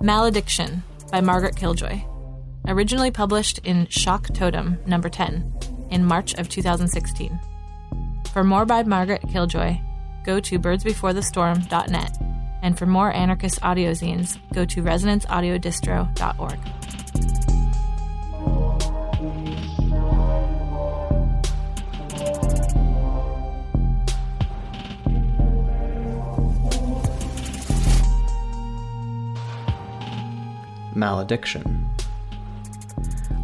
Malediction by Margaret Killjoy. Originally published in Shock Totem number 10 in March of 2016. For more by Margaret Killjoy, go to birdsbeforethestorm.net. And for more anarchist audio zines, go to resonanceaudiodistro.org. Malediction.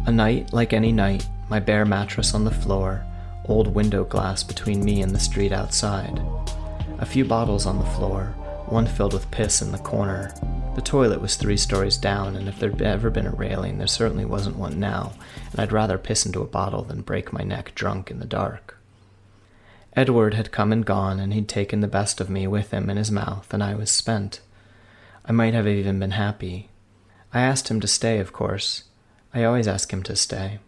A night like any night, my bare mattress on the floor, old window glass between me and the street outside. A few bottles on the floor, one filled with piss in the corner. The toilet was three stories down, and if there'd ever been a railing, there certainly wasn't one now, and I'd rather piss into a bottle than break my neck drunk in the dark. Edward had come and gone, and he'd taken the best of me with him in his mouth, and I was spent. I might have even been happy. I asked him to stay, of course. I always ask him to stay.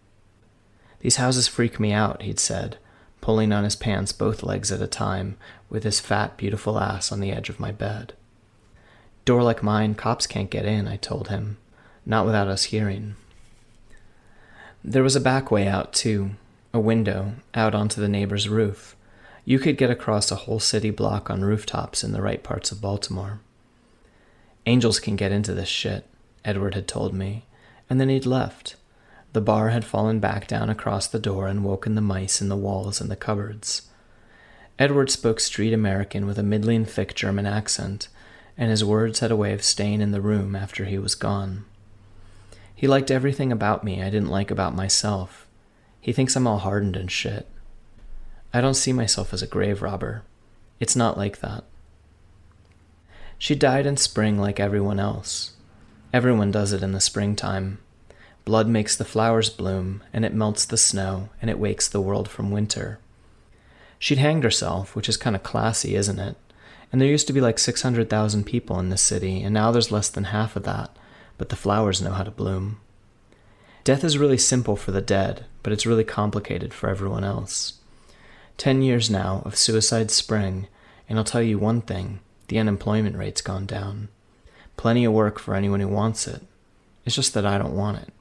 These houses freak me out, he'd said, pulling on his pants both legs at a time, with his fat, beautiful ass on the edge of my bed. Door like mine, cops can't get in, I told him, not without us hearing. There was a back way out, too, a window out onto the neighbor's roof. You could get across a whole city block on rooftops in the right parts of Baltimore. Angels can get into this shit, Edward had told me, and then he'd left. The bar had fallen back down across the door and woken the mice in the walls and the cupboards. Edward spoke street American with a middling thick German accent, and his words had a way of staying in the room after he was gone. He liked everything about me I didn't like about myself. He thinks I'm all hardened and shit. I don't see myself as a grave robber. It's not like that. She died in spring like everyone else. Everyone does it in the springtime. Blood makes the flowers bloom, and it melts the snow, and it wakes the world from winter. She'd hanged herself, which is kind of classy, isn't it? And there used to be like 600,000 people in this city, and now there's less than half of that, but the flowers know how to bloom. Death is really simple for the dead, but it's really complicated for everyone else. Ten years now of suicide spring, and I'll tell you one thing the unemployment rate's gone down. Plenty of work for anyone who wants it. It's just that I don't want it.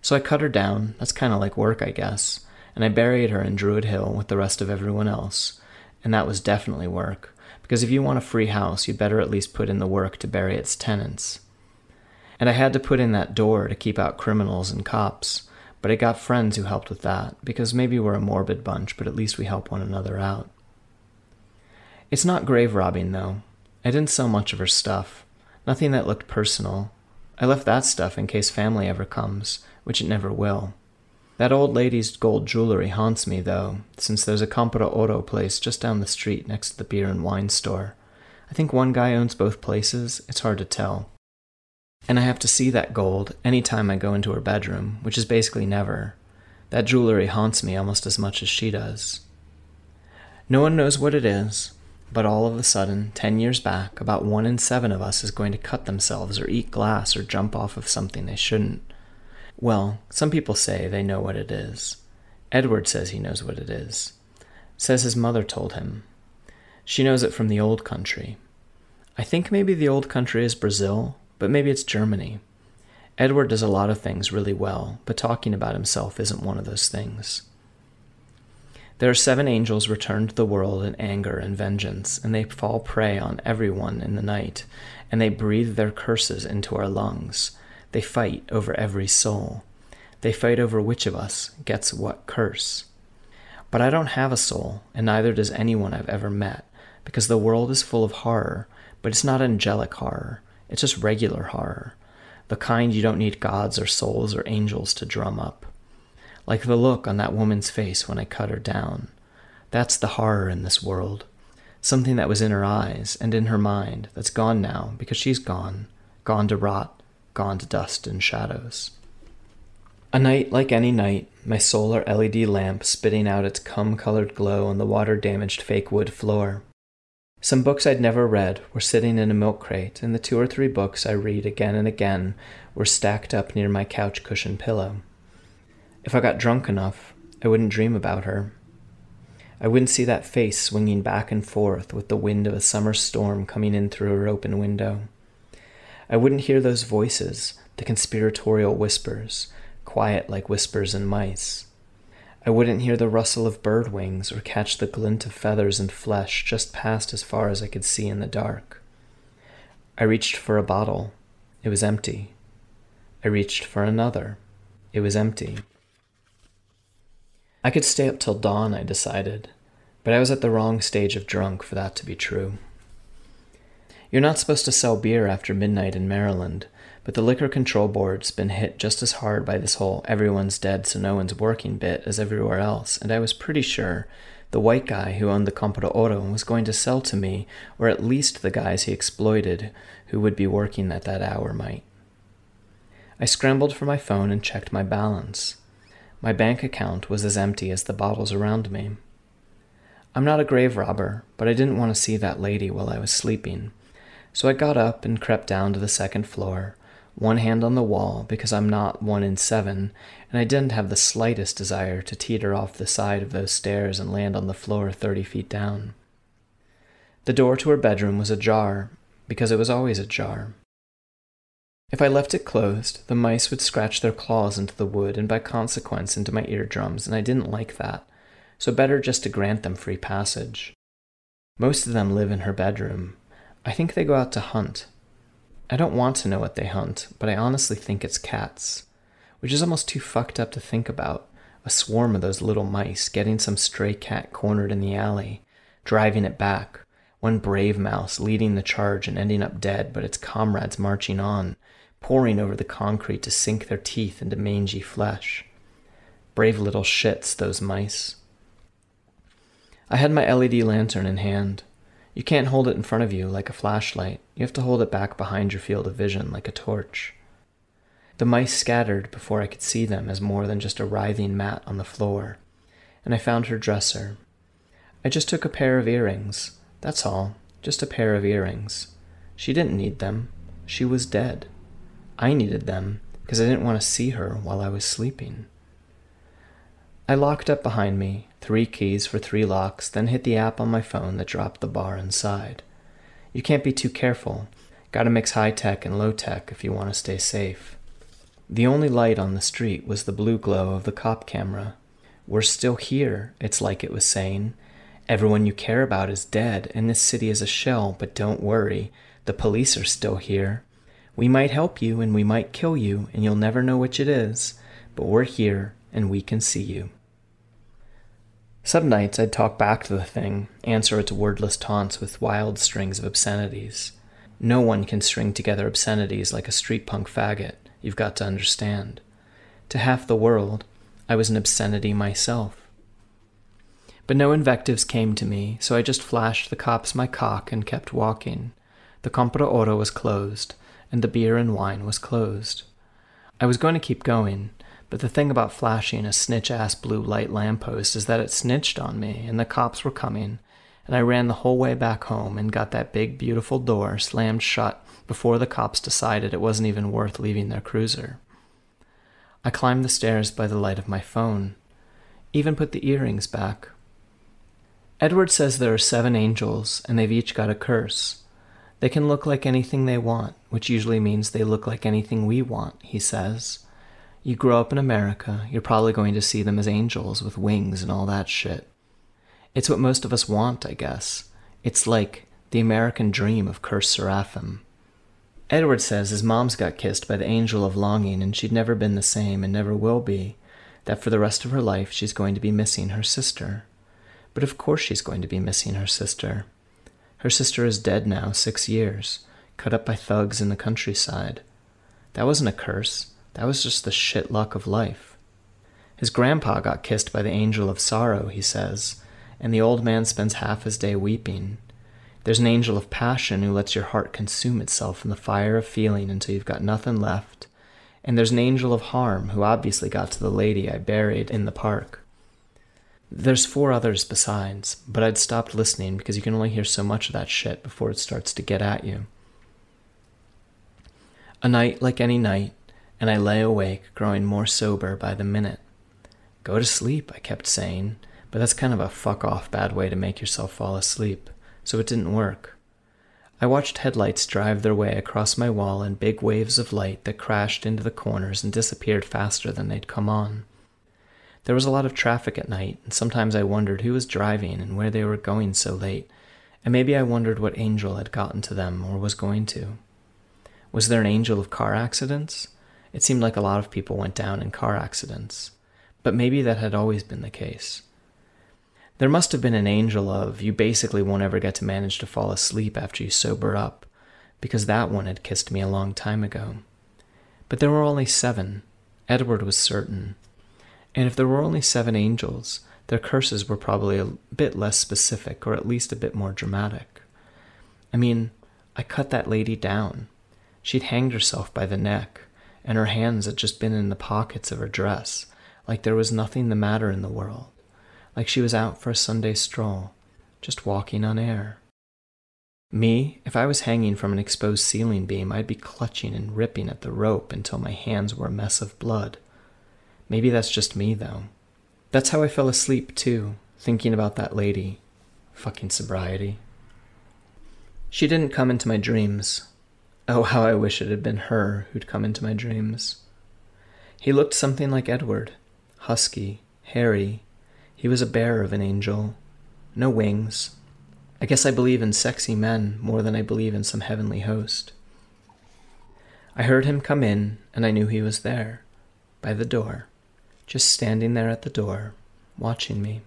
So I cut her down, that's kind of like work, I guess, and I buried her in Druid Hill with the rest of everyone else. And that was definitely work, because if you want a free house, you'd better at least put in the work to bury its tenants. And I had to put in that door to keep out criminals and cops, but I got friends who helped with that, because maybe we're a morbid bunch, but at least we help one another out. It's not grave robbing, though. I didn't sell much of her stuff. Nothing that looked personal. I left that stuff in case family ever comes, which it never will. That old lady's gold jewelry haunts me, though, since there's a Compra Oro place just down the street next to the beer and wine store. I think one guy owns both places, it's hard to tell. And I have to see that gold any time I go into her bedroom, which is basically never. That jewelry haunts me almost as much as she does. No one knows what it is, but all of a sudden, ten years back, about one in seven of us is going to cut themselves or eat glass or jump off of something they shouldn't. Well, some people say they know what it is. Edward says he knows what it is. Says his mother told him. She knows it from the old country. I think maybe the old country is Brazil, but maybe it's Germany. Edward does a lot of things really well, but talking about himself isn't one of those things. There are seven angels returned to the world in anger and vengeance, and they fall prey on everyone in the night, and they breathe their curses into our lungs. They fight over every soul. They fight over which of us gets what curse. But I don't have a soul, and neither does anyone I've ever met, because the world is full of horror, but it's not angelic horror, it's just regular horror, the kind you don't need gods or souls or angels to drum up. Like the look on that woman's face when I cut her down. That's the horror in this world. Something that was in her eyes and in her mind that's gone now because she's gone, gone to rot, gone to dust and shadows. A night like any night, my solar LED lamp spitting out its cum colored glow on the water damaged fake wood floor. Some books I'd never read were sitting in a milk crate, and the two or three books I read again and again were stacked up near my couch cushion pillow. If I got drunk enough, I wouldn't dream about her. I wouldn't see that face swinging back and forth with the wind of a summer storm coming in through her open window. I wouldn't hear those voices, the conspiratorial whispers, quiet like whispers in mice. I wouldn't hear the rustle of bird wings or catch the glint of feathers and flesh just past as far as I could see in the dark. I reached for a bottle. It was empty. I reached for another. It was empty. I could stay up till dawn, I decided, but I was at the wrong stage of drunk for that to be true. You're not supposed to sell beer after midnight in Maryland, but the Liquor Control Board's been hit just as hard by this whole everyone's dead so no one's working bit as everywhere else, and I was pretty sure the white guy who owned the Compra Oro was going to sell to me, or at least the guys he exploited who would be working at that hour might. I scrambled for my phone and checked my balance. My bank account was as empty as the bottles around me. I'm not a grave robber, but I didn't want to see that lady while I was sleeping, so I got up and crept down to the second floor, one hand on the wall because I'm not one in seven, and I didn't have the slightest desire to teeter off the side of those stairs and land on the floor thirty feet down. The door to her bedroom was ajar, because it was always ajar. If I left it closed, the mice would scratch their claws into the wood and by consequence into my eardrums, and I didn't like that, so better just to grant them free passage. Most of them live in her bedroom, I think they go out to hunt. I don't want to know what they hunt, but I honestly think it's cats, which is almost too fucked up to think about. A swarm of those little mice getting some stray cat cornered in the alley, driving it back, one brave mouse leading the charge and ending up dead, but its comrades marching on, pouring over the concrete to sink their teeth into mangy flesh. Brave little shits, those mice. I had my LED lantern in hand. You can't hold it in front of you like a flashlight. You have to hold it back behind your field of vision like a torch. The mice scattered before I could see them as more than just a writhing mat on the floor, and I found her dresser. I just took a pair of earrings. That's all. Just a pair of earrings. She didn't need them. She was dead. I needed them because I didn't want to see her while I was sleeping. I locked up behind me, three keys for three locks, then hit the app on my phone that dropped the bar inside. You can't be too careful. Gotta mix high tech and low tech if you want to stay safe. The only light on the street was the blue glow of the cop camera. We're still here, it's like it was saying. Everyone you care about is dead, and this city is a shell, but don't worry, the police are still here. We might help you and we might kill you, and you'll never know which it is, but we're here and we can see you. Some nights I'd talk back to the thing, answer its wordless taunts with wild strings of obscenities. No one can string together obscenities like a street punk faggot, you've got to understand. To half the world, I was an obscenity myself. But no invectives came to me, so I just flashed the cops my cock and kept walking. The Compra Oro was closed, and the beer and wine was closed. I was going to keep going, but the thing about flashing a snitch ass blue light lamppost is that it snitched on me, and the cops were coming, and I ran the whole way back home and got that big, beautiful door slammed shut before the cops decided it wasn't even worth leaving their cruiser. I climbed the stairs by the light of my phone, even put the earrings back. Edward says there are seven angels, and they've each got a curse. They can look like anything they want, which usually means they look like anything we want, he says. You grow up in America, you're probably going to see them as angels with wings and all that shit. It's what most of us want, I guess. It's like the American dream of cursed seraphim. Edward says his mom's got kissed by the angel of longing and she'd never been the same and never will be, that for the rest of her life she's going to be missing her sister. But of course she's going to be missing her sister. Her sister is dead now, six years, cut up by thugs in the countryside. That wasn't a curse. That was just the shit luck of life. His grandpa got kissed by the angel of sorrow, he says, and the old man spends half his day weeping. There's an angel of passion who lets your heart consume itself in the fire of feeling until you've got nothing left. And there's an angel of harm who obviously got to the lady I buried in the park. There's four others besides, but I'd stopped listening because you can only hear so much of that shit before it starts to get at you. A night like any night, and I lay awake, growing more sober by the minute. Go to sleep, I kept saying, but that's kind of a fuck off bad way to make yourself fall asleep, so it didn't work. I watched headlights drive their way across my wall in big waves of light that crashed into the corners and disappeared faster than they'd come on. There was a lot of traffic at night, and sometimes I wondered who was driving and where they were going so late, and maybe I wondered what angel had gotten to them or was going to. Was there an angel of car accidents? It seemed like a lot of people went down in car accidents, but maybe that had always been the case. There must have been an angel of you basically won't ever get to manage to fall asleep after you sober up, because that one had kissed me a long time ago. But there were only seven. Edward was certain. And if there were only seven angels, their curses were probably a bit less specific, or at least a bit more dramatic. I mean, I cut that lady down. She'd hanged herself by the neck, and her hands had just been in the pockets of her dress, like there was nothing the matter in the world like she was out for a Sunday stroll, just walking on air. Me, if I was hanging from an exposed ceiling beam, I'd be clutching and ripping at the rope until my hands were a mess of blood. Maybe that's just me, though. That's how I fell asleep, too, thinking about that lady. Fucking sobriety. She didn't come into my dreams. Oh, how I wish it had been her who'd come into my dreams. He looked something like Edward husky, hairy, he was a bear of an angel. No wings. I guess I believe in sexy men more than I believe in some heavenly host. I heard him come in, and I knew he was there, by the door, just standing there at the door, watching me.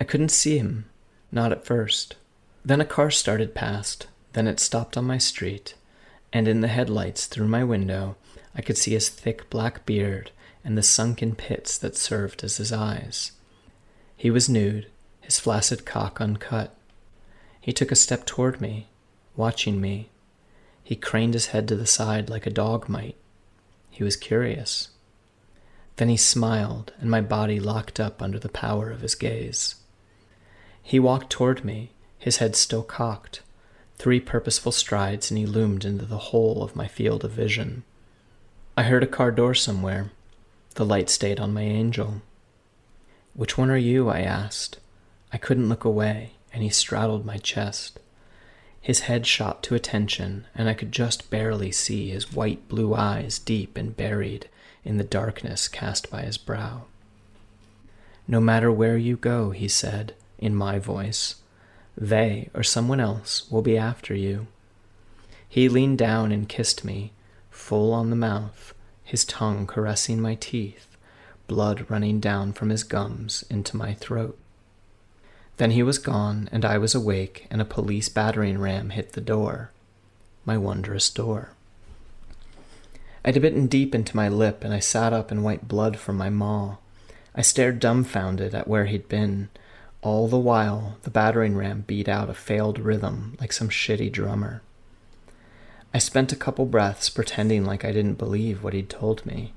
I couldn't see him, not at first. Then a car started past, then it stopped on my street, and in the headlights through my window, I could see his thick black beard and the sunken pits that served as his eyes. He was nude, his flaccid cock uncut. He took a step toward me, watching me. He craned his head to the side like a dog might. He was curious. Then he smiled, and my body locked up under the power of his gaze. He walked toward me, his head still cocked. Three purposeful strides, and he loomed into the whole of my field of vision. I heard a car door somewhere. The light stayed on my angel. Which one are you? I asked. I couldn't look away, and he straddled my chest. His head shot to attention, and I could just barely see his white blue eyes deep and buried in the darkness cast by his brow. No matter where you go, he said, in my voice, they or someone else will be after you. He leaned down and kissed me, full on the mouth, his tongue caressing my teeth blood running down from his gums into my throat. Then he was gone, and I was awake, and a police battering ram hit the door. My wondrous door. I'd bitten deep into my lip, and I sat up and wiped blood from my maw. I stared dumbfounded at where he'd been. All the while, the battering ram beat out a failed rhythm like some shitty drummer. I spent a couple breaths pretending like I didn't believe what he'd told me.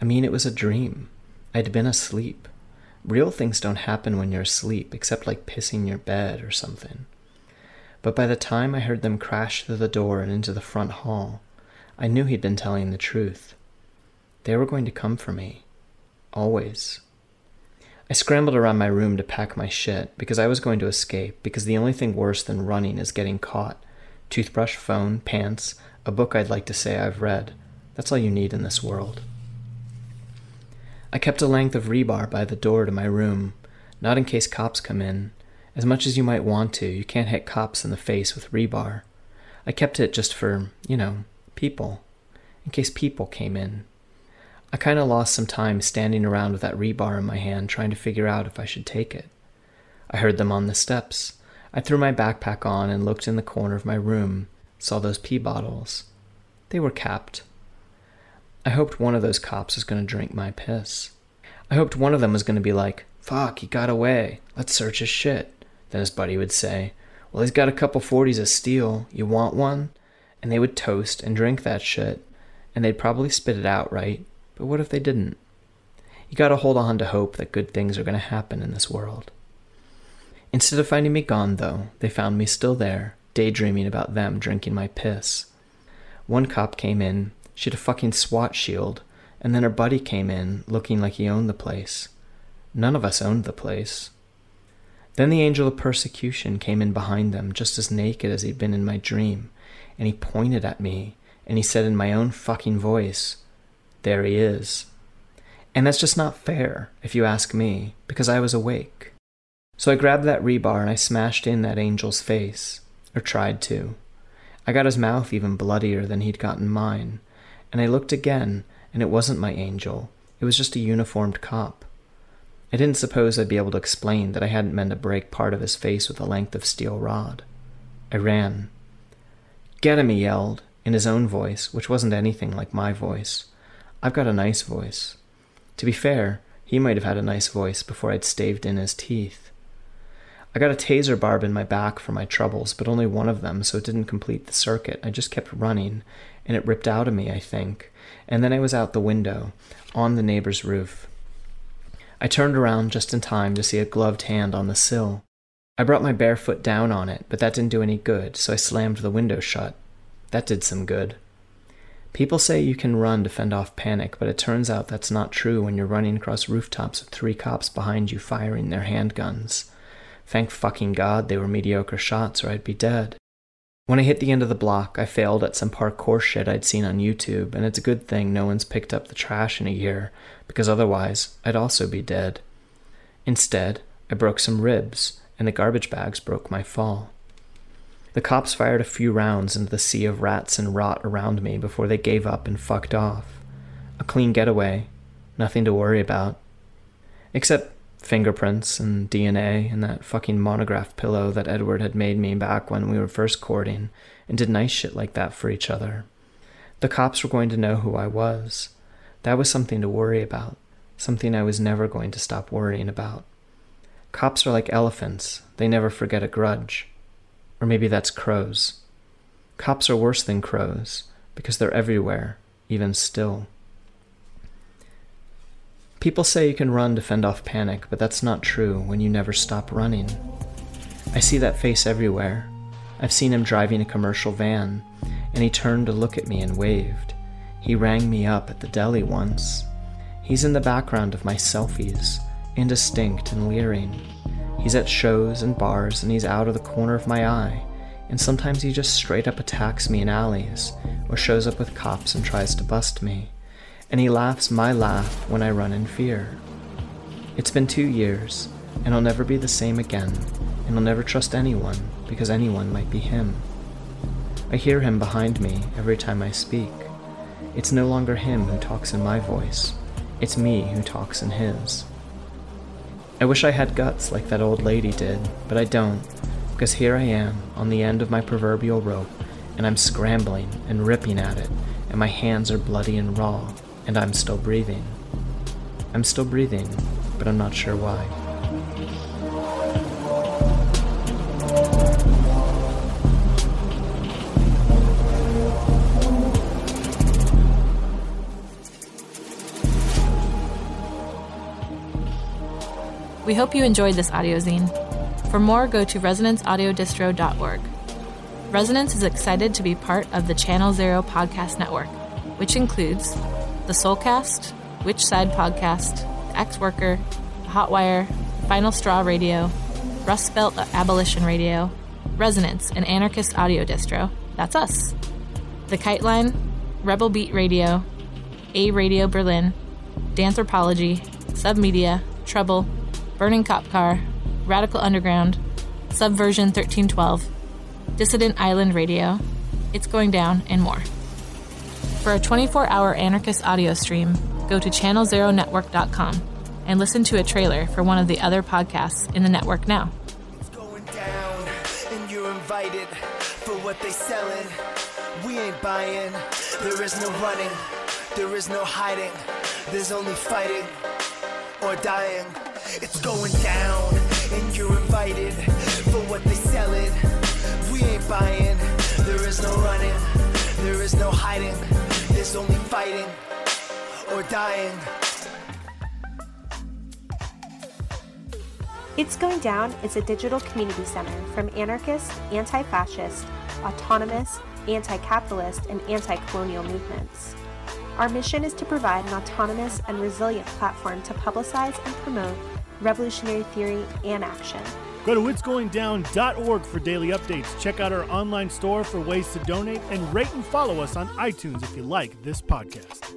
I mean, it was a dream. I'd been asleep. Real things don't happen when you're asleep, except like pissing your bed or something. But by the time I heard them crash through the door and into the front hall, I knew he'd been telling the truth. They were going to come for me. Always. I scrambled around my room to pack my shit because I was going to escape, because the only thing worse than running is getting caught. Toothbrush, phone, pants, a book I'd like to say I've read. That's all you need in this world. I kept a length of rebar by the door to my room, not in case cops come in. As much as you might want to, you can't hit cops in the face with rebar. I kept it just for, you know, people, in case people came in. I kind of lost some time standing around with that rebar in my hand trying to figure out if I should take it. I heard them on the steps. I threw my backpack on and looked in the corner of my room, saw those pee bottles. They were capped. I hoped one of those cops was going to drink my piss. I hoped one of them was going to be like, fuck, he got away. Let's search his shit. Then his buddy would say, well, he's got a couple 40s of steel. You want one? And they would toast and drink that shit. And they'd probably spit it out, right? But what if they didn't? You gotta hold on to hope that good things are gonna happen in this world. Instead of finding me gone, though, they found me still there, daydreaming about them drinking my piss. One cop came in, she had a fucking SWAT shield, and then her buddy came in looking like he owned the place. None of us owned the place. Then the angel of persecution came in behind them, just as naked as he'd been in my dream, and he pointed at me, and he said in my own fucking voice, There he is. And that's just not fair, if you ask me, because I was awake. So I grabbed that rebar and I smashed in that angel's face, or tried to. I got his mouth even bloodier than he'd gotten mine, and I looked again, and it wasn't my angel, it was just a uniformed cop. I didn't suppose I'd be able to explain that I hadn't meant to break part of his face with a length of steel rod. I ran. Get him, he yelled, in his own voice, which wasn't anything like my voice. I've got a nice voice. To be fair, he might have had a nice voice before I'd staved in his teeth. I got a taser barb in my back for my troubles, but only one of them, so it didn't complete the circuit. I just kept running, and it ripped out of me, I think, and then I was out the window, on the neighbor's roof. I turned around just in time to see a gloved hand on the sill. I brought my bare foot down on it, but that didn't do any good, so I slammed the window shut. That did some good. People say you can run to fend off panic, but it turns out that's not true when you're running across rooftops with three cops behind you firing their handguns. Thank fucking God they were mediocre shots, or I'd be dead. When I hit the end of the block, I failed at some parkour shit I'd seen on YouTube, and it's a good thing no one's picked up the trash in a year, because otherwise I'd also be dead. Instead, I broke some ribs, and the garbage bags broke my fall. The cops fired a few rounds into the sea of rats and rot around me before they gave up and fucked off. A clean getaway, nothing to worry about. Except fingerprints and DNA and that fucking monograph pillow that Edward had made me back when we were first courting and did nice shit like that for each other. The cops were going to know who I was. That was something to worry about, something I was never going to stop worrying about. Cops are like elephants, they never forget a grudge. Or maybe that's crows. Cops are worse than crows because they're everywhere, even still. People say you can run to fend off panic, but that's not true when you never stop running. I see that face everywhere. I've seen him driving a commercial van, and he turned to look at me and waved. He rang me up at the deli once. He's in the background of my selfies, indistinct and leering. He's at shows and bars, and he's out of the corner of my eye. And sometimes he just straight up attacks me in alleys, or shows up with cops and tries to bust me. And he laughs my laugh when I run in fear. It's been two years, and I'll never be the same again, and I'll never trust anyone, because anyone might be him. I hear him behind me every time I speak. It's no longer him who talks in my voice, it's me who talks in his. I wish I had guts like that old lady did, but I don't, because here I am on the end of my proverbial rope, and I'm scrambling and ripping at it, and my hands are bloody and raw, and I'm still breathing. I'm still breathing, but I'm not sure why. We hope you enjoyed this audio zine. For more, go to resonanceaudiodistro.org. Resonance is excited to be part of the Channel Zero podcast network, which includes the Solecast, Which Side Podcast, Ex Worker, Hotwire, Final Straw Radio, Rust Belt Abolition Radio, Resonance, an anarchist audio distro. That's us. The Kite Line, Rebel Beat Radio, A Radio Berlin, Danthropology, Submedia, Trouble, Burning Cop Car, Radical Underground, Subversion 1312, Dissident Island Radio, It's Going Down, and more. For a 24 hour anarchist audio stream, go to channelzeronetwork.com and listen to a trailer for one of the other podcasts in the network now. It's going down, and you're invited for what they selling. We ain't buying. There is no running. There is no hiding. There's only fighting or dying. It's going down, and you're invited for what they selling. We ain't buying. There is no running. There is no hiding. There's only fighting or dying. It's Going Down is a digital community center from anarchist, anti fascist, autonomous, anti capitalist, and anti colonial movements. Our mission is to provide an autonomous and resilient platform to publicize and promote revolutionary theory and action Go to itsgoingdown.org for daily updates. Check out our online store for ways to donate and rate and follow us on iTunes if you like this podcast.